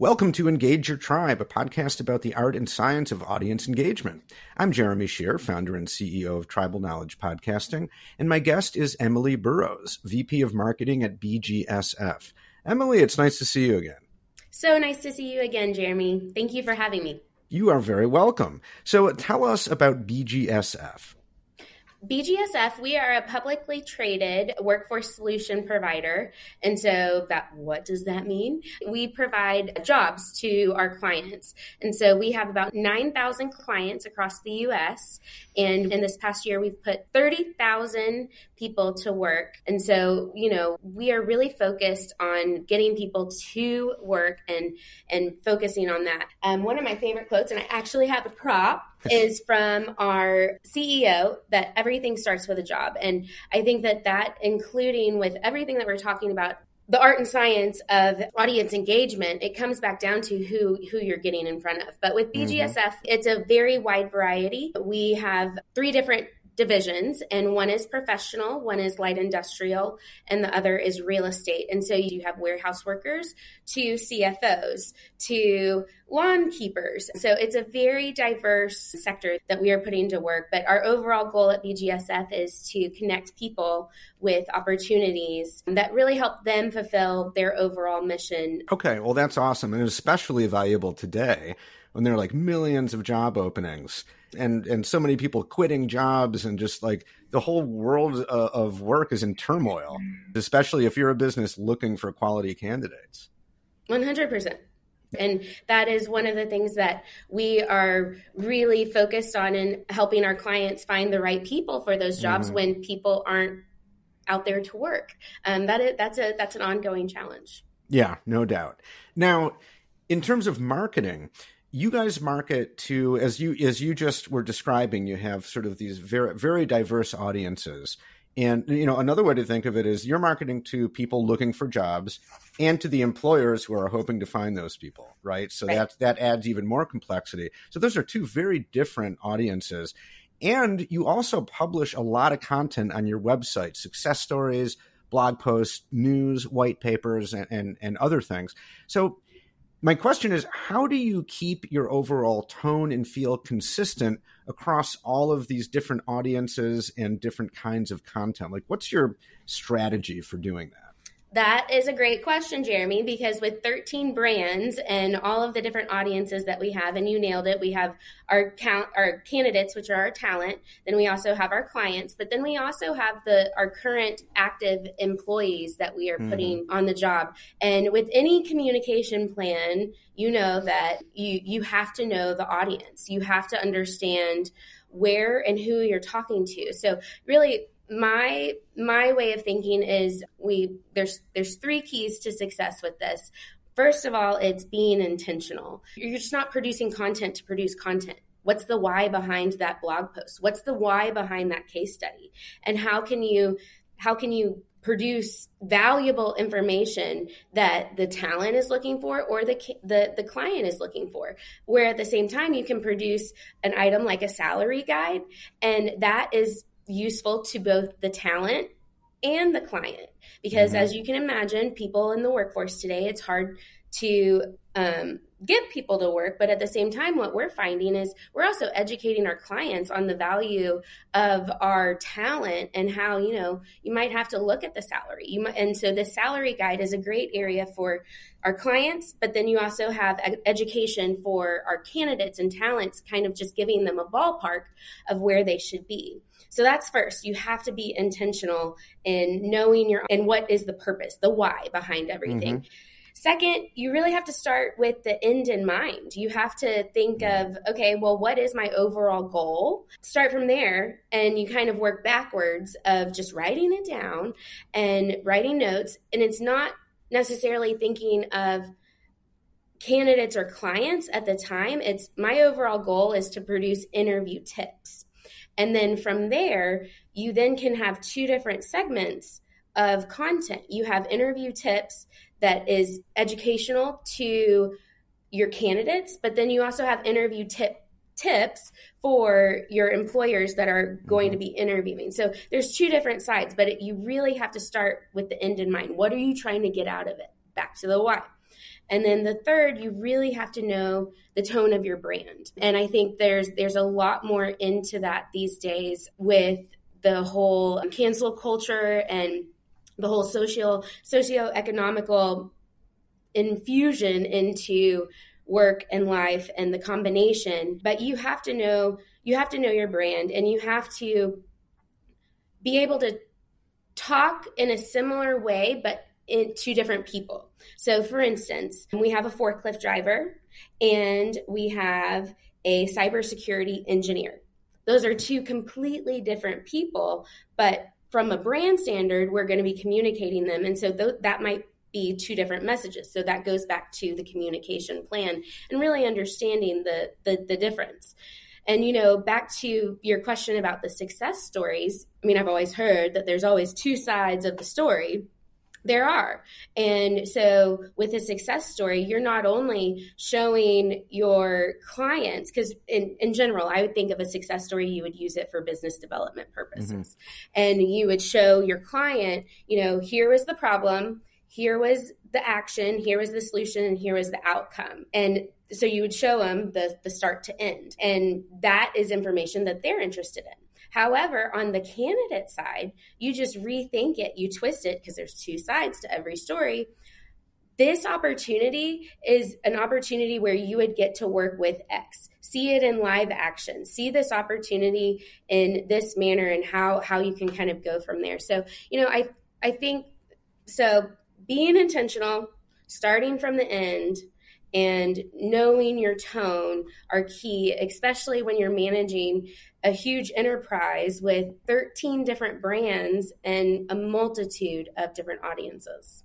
Welcome to Engage Your Tribe, a podcast about the art and science of audience engagement. I'm Jeremy Shere, founder and CEO of Tribal Knowledge Podcasting, and my guest is Emily Burroughs, VP of Marketing at BGSF. Emily, it's nice to see you again. So nice to see you again, Jeremy. Thank you for having me. You are very welcome. So tell us about BGSF. BGSF, we are a publicly traded workforce solution provider. And so that what does that mean? We provide jobs to our clients. And so we have about 9,000 clients across the US. And in this past year, we've put 30,000 people to work. And so, you know, we are really focused on getting people to work and and focusing on that. Um, one of my favorite quotes, and I actually have a prop is from our CEO that everything starts with a job. And I think that that, including with everything that we're talking about, the art and science of audience engagement, it comes back down to who who you're getting in front of. But with BGSF, mm-hmm. it's a very wide variety. We have three different divisions and one is professional one is light industrial and the other is real estate. And so you have warehouse workers to cfos to lawn keepers. So it's a very diverse sector that we are putting to work but our overall goal at bgsf is to connect people with opportunities that really help them fulfill their overall mission. Okay well that's awesome and especially valuable today when there are like millions of job openings and and so many people quitting jobs and just like the whole world uh, of work is in turmoil especially if you're a business looking for quality candidates. 100% and that is one of the things that we are really focused on in helping our clients find the right people for those jobs mm-hmm. when people aren't out there to work. Um, that is, that's a that's an ongoing challenge. Yeah no doubt. Now in terms of marketing you guys market to as you as you just were describing you have sort of these very very diverse audiences. And you know another way to think of it is you're marketing to people looking for jobs and to the employers who are hoping to find those people right? So right. that that adds even more complexity. So those are two very different audiences. And you also publish a lot of content on your website success stories blog posts news white papers and, and, and other things. So my question is how do you keep your overall tone and feel consistent across all of these different audiences and different kinds of content? Like what's your strategy for doing that that is a great question, Jeremy, because with 13 brands and all of the different audiences that we have, and you nailed it, we have our count, our candidates, which are our talent. Then we also have our clients, but then we also have the our current active employees that we are mm-hmm. putting mm-hmm. on the job. And with any communication plan, you know that you you have to know the audience. You have to understand where and who you're talking to. So really my my way of thinking is we there's there's three keys to success with this. First of all it's being intentional. You're just not producing content to produce content. What's the why behind that blog post? What's the why behind that case study? And how can you how can you produce valuable information that the talent is looking for or the, the the client is looking for? Where at the same time you can produce an item like a salary guide and that is useful to both the talent and the client. Because mm-hmm. as you can imagine people in the workforce today it's hard to um, get people to work. But at the same time what we're finding is we're also educating our clients on the value of our talent and how you know you might have to look at the salary. You might, and so the salary guide is a great area for our clients but then you also have education for our candidates and talents kind of just giving them a ballpark of where they should be so that's first. You have to be intentional in knowing your and what is the purpose, the why behind everything. Mm-hmm. Second, you really have to start with the end in mind. You have to think of, okay, well, what is my overall goal? Start from there and you kind of work backwards of just writing it down and writing notes. And it's not necessarily thinking of candidates or clients at the time. It's my overall goal is to produce interview tips. And then from there, you then can have two different segments of content. You have interview tips that is educational to your candidates, but then you also have interview tip tips for your employers that are going to mm-hmm. be interviewing. So there's two different sides, but it, you really have to start with the end in mind. What are you trying to get out of it? Back to the why. And then the third, you really have to know the tone of your brand. And I think there's there's a lot more into that these days with the whole cancel culture and the whole social socio-economical infusion into work and life and the combination but you have to know you have to know your brand and you have to be able to talk in a similar way but in two different people so for instance we have a forklift driver and we have a cybersecurity engineer those are two completely different people but from a brand standard we're going to be communicating them and so th- that might be two different messages. So that goes back to the communication plan and really understanding the, the, the difference. And, you know, back to your question about the success stories. I mean, I've always heard that there's always two sides of the story. There are. And so with a success story, you're not only showing your clients, because in, in general, I would think of a success story, you would use it for business development purposes. Mm-hmm. And you would show your client, you know, here was the problem here was the action, here was the solution, and here was the outcome. And so you would show them the, the start to end. And that is information that they're interested in. However, on the candidate side, you just rethink it, you twist it because there's two sides to every story. This opportunity is an opportunity where you would get to work with X. See it in live action. See this opportunity in this manner and how how you can kind of go from there. So, you know, I I think so being intentional, starting from the end, and knowing your tone are key, especially when you're managing a huge enterprise with 13 different brands and a multitude of different audiences.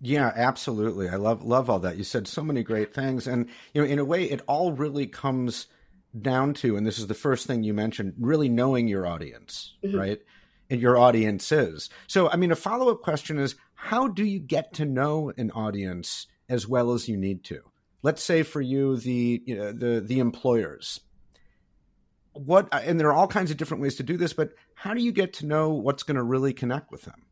Yeah, absolutely. I love love all that. You said so many great things and you know in a way it all really comes down to and this is the first thing you mentioned, really knowing your audience, mm-hmm. right? And your audience is. So I mean a follow-up question is how do you get to know an audience as well as you need to? Let's say for you, the you know, the the employers. What and there are all kinds of different ways to do this, but how do you get to know what's going to really connect with them?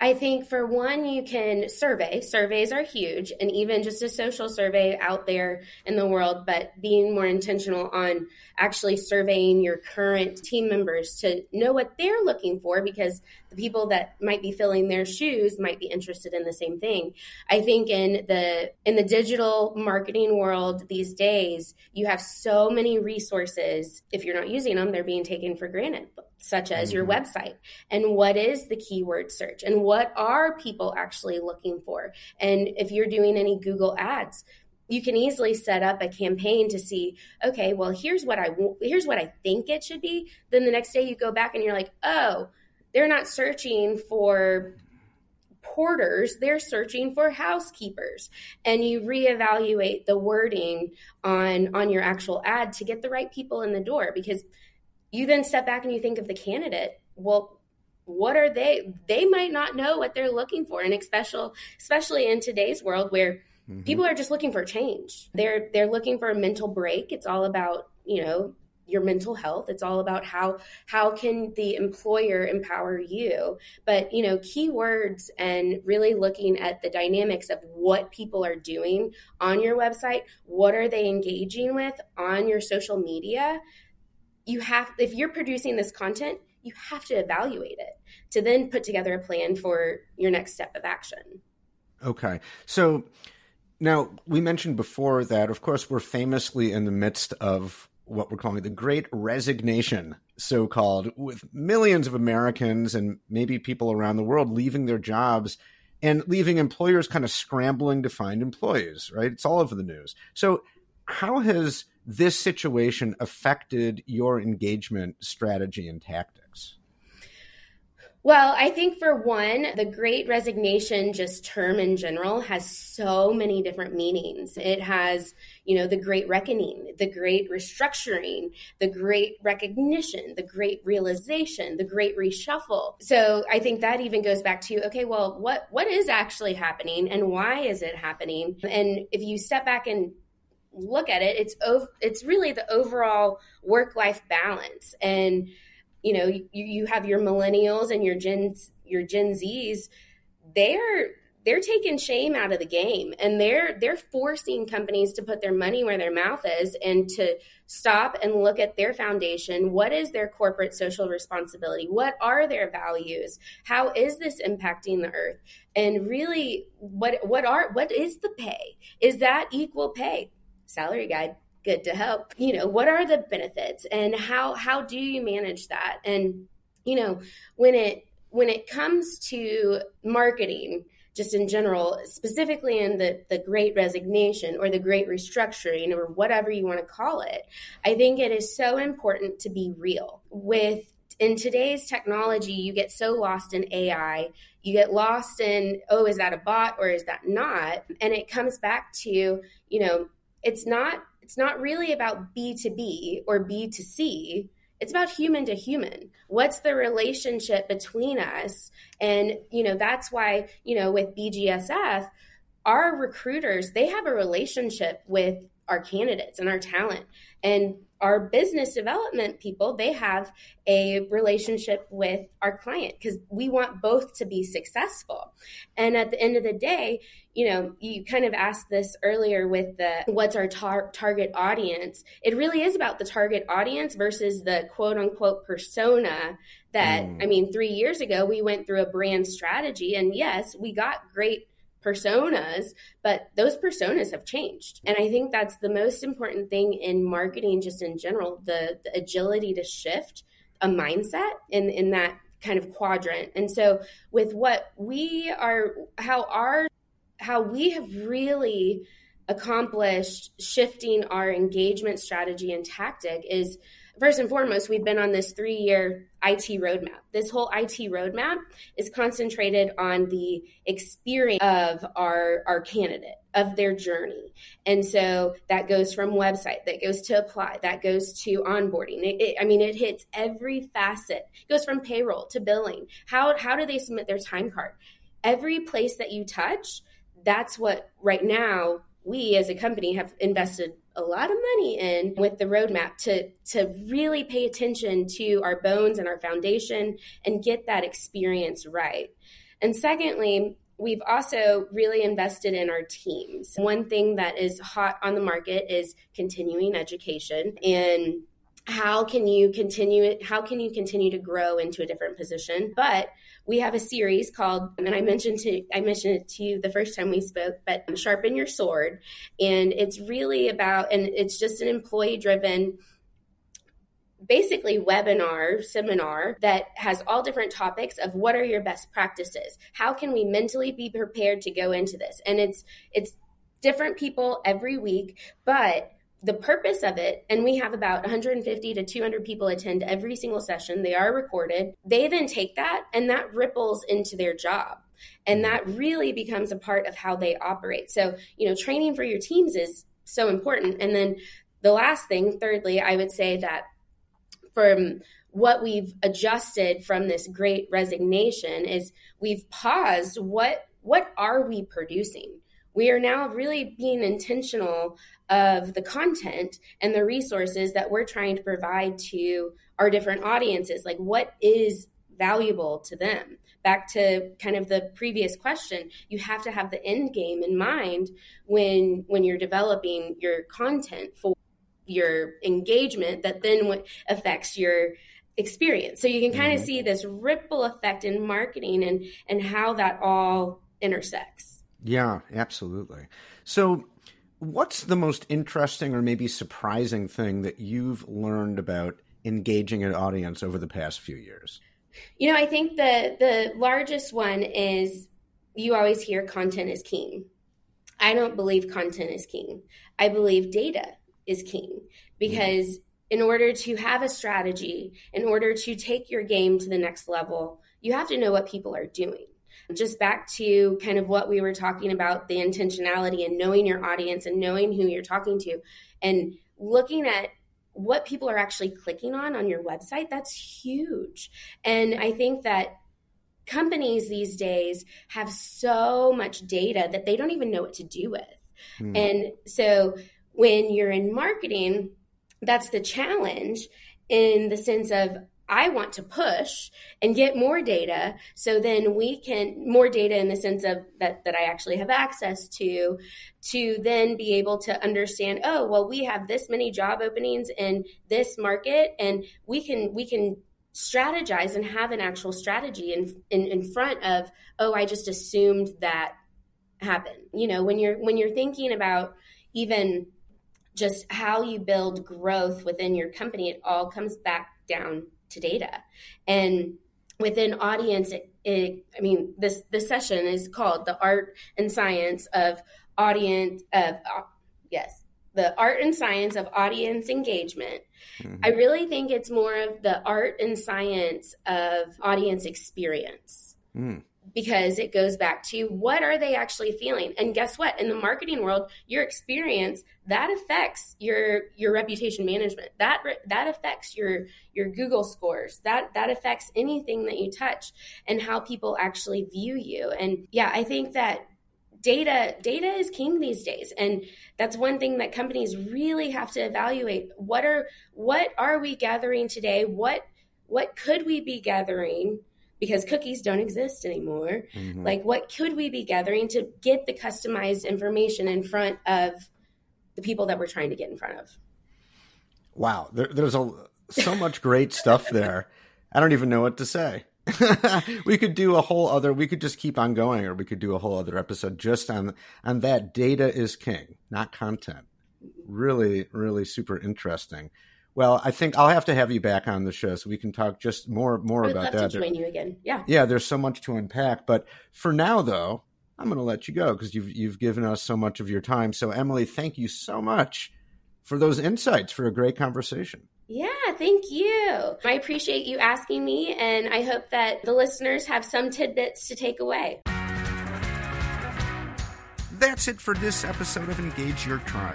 I think for one, you can survey. Surveys are huge, and even just a social survey out there in the world, but being more intentional on actually surveying your current team members to know what they're looking for because the people that might be filling their shoes might be interested in the same thing. I think in the in the digital marketing world these days, you have so many resources. If you're not using them, they're being taken for granted such as mm-hmm. your website. And what is the keyword search? And what are people actually looking for? And if you're doing any google ads you can easily set up a campaign to see okay well here's what i here's what i think it should be. Then the next day you go back and you're like oh they're not searching for porters they're searching for housekeepers. And you reevaluate the wording on on your actual ad to get the right people in the door because you then step back and you think of the candidate. Well what are they they might not know what they're looking for and especially especially in today's world where mm-hmm. people are just looking for change. They're they're looking for a mental break. It's all about you know your mental health. It's all about how how can the employer empower you? But you know keywords and really looking at the dynamics of what people are doing on your website what are they engaging with on your social media you have if you're producing this content you have to evaluate it to then put together a plan for your next step of action. Okay. So now we mentioned before that of course we're famously in the midst of what we're calling the great resignation so called with millions of americans and maybe people around the world leaving their jobs and leaving employers kind of scrambling to find employees right? It's all over the news. So how has this situation affected your engagement strategy and tactics? Well, I think for one, the great resignation, just term in general, has so many different meanings. It has, you know, the great reckoning, the great restructuring, the great recognition, the great realization, the great reshuffle. So I think that even goes back to, okay, well, what, what is actually happening and why is it happening? And if you step back and look at it, it's ov- it's really the overall work life balance. And you know, you, you have your millennials and your Gen your Gen Zs. They're they're taking shame out of the game. And they're they're forcing companies to put their money where their mouth is and to stop and look at their foundation. What is their corporate social responsibility? What are their values? How is this impacting the earth? And really what what are what is the pay? Is that equal pay salary guide good to help you know what are the benefits and how how do you manage that and you know when it when it comes to marketing just in general, specifically in the, the great resignation or the great restructuring or whatever you want to call it, I think it is so important to be real. With in today's technology, you get so lost in AI, you get lost in, oh, is that a bot or is that not? And it comes back to, you know, it's not it's not really about B2B or B2C it's about human to human. What's the relationship between us? And you know that's why you know with bgsf our recruiters they have a relationship with our candidates and our talent. And our business development people they have a relationship with our client because we want both to be successful. And at the end of the day you know you kind of asked this earlier with the what's our tar- target audience? It really is about the target audience versus the quote unquote persona that mm. i mean 3 years ago we went through a brand strategy and yes we got great personas, but those personas have changed. And I think that's the most important thing in marketing, just in general the, the agility to shift a mindset in, in that kind of quadrant. And so, with what we are, how our, how we have really accomplished shifting our engagement strategy and tactic is first and foremost, we've been on this three year IT roadmap. This whole IT roadmap is concentrated on the experience of our, our candidate, of their journey. And so that goes from website, that goes to apply, that goes to onboarding. It, it, I mean, it hits every facet. It goes from payroll to billing. How, how do they submit their time card? Every place that you touch, that's what right now we as a company have invested a lot of money in with the roadmap to to really pay attention to our bones and our foundation and get that experience right. And secondly, we've also really invested in our teams. One thing that is hot on the market is continuing education and how can you continue how can you continue to grow into a different position? But we have a series called and i mentioned to i mentioned it to you the first time we spoke but sharpen your sword. And it's really about and it's just an employee driven basically webinar seminar that has all different topics of what are your best practices? How can we mentally be prepared to go into this? And it's it's different people every week but the purpose of it, and we have about 150 to 200 people attend every single session. They are recorded. They then take that and that ripples into their job. And that really becomes a part of how they operate. So, you know, training for your teams is so important. And then the last thing, thirdly, I would say that from what we've adjusted from this great resignation is we've paused what what are we producing we are now really being intentional of the content and the resources that we're trying to provide to our different audiences. Like, what is valuable to them? Back to kind of the previous question, you have to have the end game in mind when when you're developing your content for your engagement that then affects your experience. So you can kind of mm-hmm. see this ripple effect in marketing and and how that all intersects. Yeah, absolutely. So What's the most interesting or maybe surprising thing that you've learned about engaging an audience over the past few years? You know, I think the the largest one is you always hear content is king. I don't believe content is king. I believe data is king because in order to have a strategy, in order to take your game to the next level, you have to know what people are doing. Just back to kind of what we were talking about the intentionality and knowing your audience and knowing who you're talking to and looking at what people are actually clicking on on your website, that's huge. And I think that companies these days have so much data that they don't even know what to do with. Mm. And so when you're in marketing, that's the challenge in the sense of I want to push and get more data so then we can more data in the sense of that that I actually have access to to then be able to understand oh well we have this many job openings in this market and we can we can strategize and have an actual strategy in in, in front of oh I just assumed that happened. You know when you're when you're thinking about even just how you build growth within your company it all comes back down to data. And within audience, it, it, I mean, this this session is called the art and science of audience of uh, yes, the art and science of audience engagement. Mm-hmm. I really think it's more of the art and science of audience experience. Mm because it goes back to what are they actually feeling? And guess what? In the marketing world your experience that affects your your reputation management. That that affects your your google scores. That that affects anything that you touch and how people actually view you. And yeah i think that data data is king these days. And that's one thing that companies really have to evaluate. What are what are we gathering today? What what could we be gathering because cookies don't exist anymore. Mm-hmm. Like, what could we be gathering to get the customized information in front of the people that we're trying to get in front of? Wow, there, there's a so much great stuff there. I don't even know what to say. we could do a whole other. We could just keep on going, or we could do a whole other episode just on on that. Data is king, not content. Really, really super interesting. Well, I think I'll have to have you back on the show so we can talk just more more about that. To join you again. Yeah. Yeah, there's so much to unpack, but for now though, I'm going to let you go because you've you've given us so much of your time. So Emily, thank you so much for those insights for a great conversation. Yeah, thank you. I appreciate you asking me, and I hope that the listeners have some tidbits to take away. That's it for this episode of Engage Your Tribe.